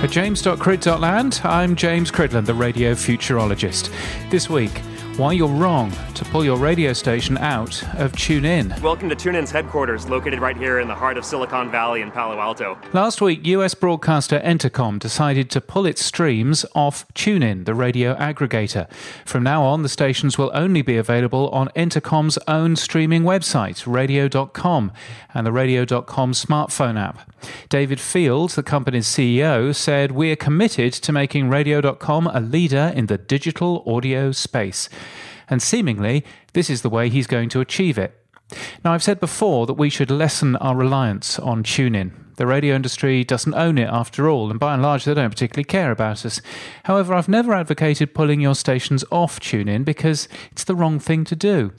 At james.crid.land, I'm James Cridland, the radio futurologist. This week, why you're wrong to pull your radio station out of TuneIn. Welcome to TuneIn's headquarters, located right here in the heart of Silicon Valley in Palo Alto. Last week, US broadcaster Entercom decided to pull its streams off TuneIn, the radio aggregator. From now on, the stations will only be available on Entercom's own streaming website, radio.com, and the radio.com smartphone app. David Fields, the company's CEO, said, We're committed to making radio.com a leader in the digital audio space. And seemingly, this is the way he's going to achieve it. Now, I've said before that we should lessen our reliance on TuneIn. The radio industry doesn't own it after all, and by and large, they don't particularly care about us. However, I've never advocated pulling your stations off TuneIn because it's the wrong thing to do.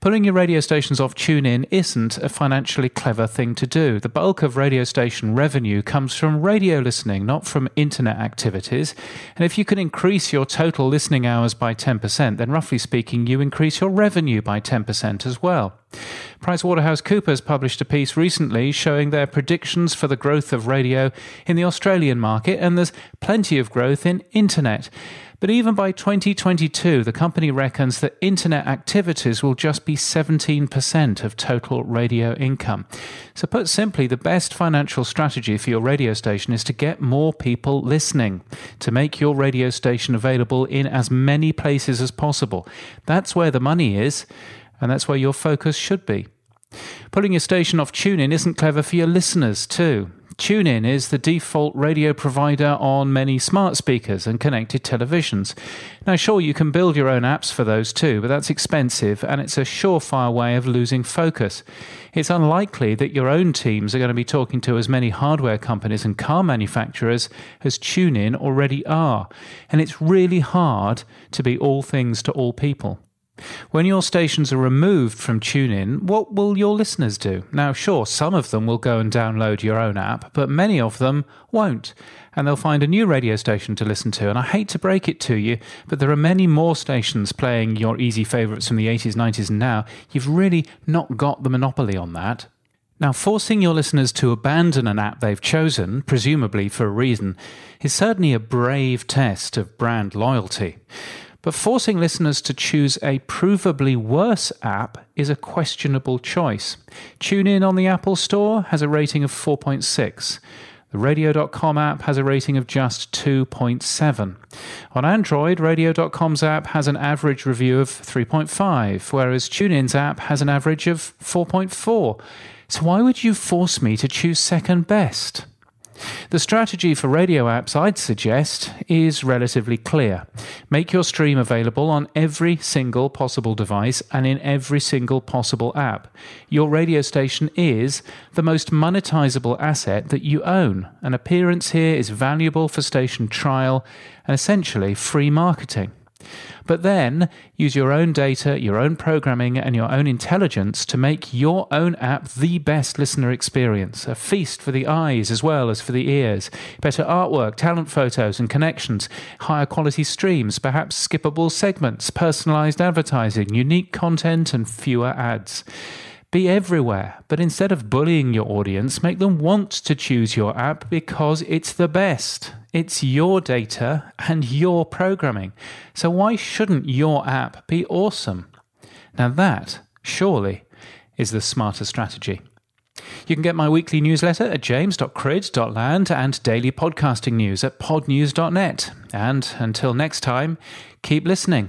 Pulling your radio stations off TuneIn isn't a financially clever thing to do. The bulk of radio station revenue comes from radio listening, not from internet activities. And if you can increase your total listening hours by 10%, then roughly speaking, you increase your revenue by 10% as well. PricewaterhouseCoopers published a piece recently showing their predictions for the growth of radio in the Australian market, and there's plenty of growth in internet. But even by 2022, the company reckons that internet activities will just be 17% of total radio income. So, put simply, the best financial strategy for your radio station is to get more people listening, to make your radio station available in as many places as possible. That's where the money is, and that's where your focus should be. Pulling your station off TuneIn isn't clever for your listeners, too. TuneIn is the default radio provider on many smart speakers and connected televisions. Now, sure, you can build your own apps for those too, but that's expensive and it's a surefire way of losing focus. It's unlikely that your own teams are going to be talking to as many hardware companies and car manufacturers as TuneIn already are, and it's really hard to be all things to all people. When your stations are removed from TuneIn, what will your listeners do? Now, sure, some of them will go and download your own app, but many of them won't. And they'll find a new radio station to listen to. And I hate to break it to you, but there are many more stations playing your easy favourites from the 80s, 90s, and now. You've really not got the monopoly on that. Now, forcing your listeners to abandon an app they've chosen, presumably for a reason, is certainly a brave test of brand loyalty. But forcing listeners to choose a provably worse app is a questionable choice. TuneIn on the Apple Store has a rating of 4.6. The Radio.com app has a rating of just 2.7. On Android, Radio.com's app has an average review of 3.5, whereas TuneIn's app has an average of 4.4. So why would you force me to choose second best? The strategy for radio apps I'd suggest is relatively clear. Make your stream available on every single possible device and in every single possible app. Your radio station is the most monetizable asset that you own. An appearance here is valuable for station trial and essentially free marketing. But then use your own data, your own programming, and your own intelligence to make your own app the best listener experience. A feast for the eyes as well as for the ears. Better artwork, talent photos and connections, higher quality streams, perhaps skippable segments, personalized advertising, unique content, and fewer ads. Be everywhere, but instead of bullying your audience, make them want to choose your app because it's the best. It's your data and your programming. So why shouldn't your app be awesome? Now, that, surely, is the smarter strategy. You can get my weekly newsletter at james.crid.land and daily podcasting news at podnews.net. And until next time, keep listening.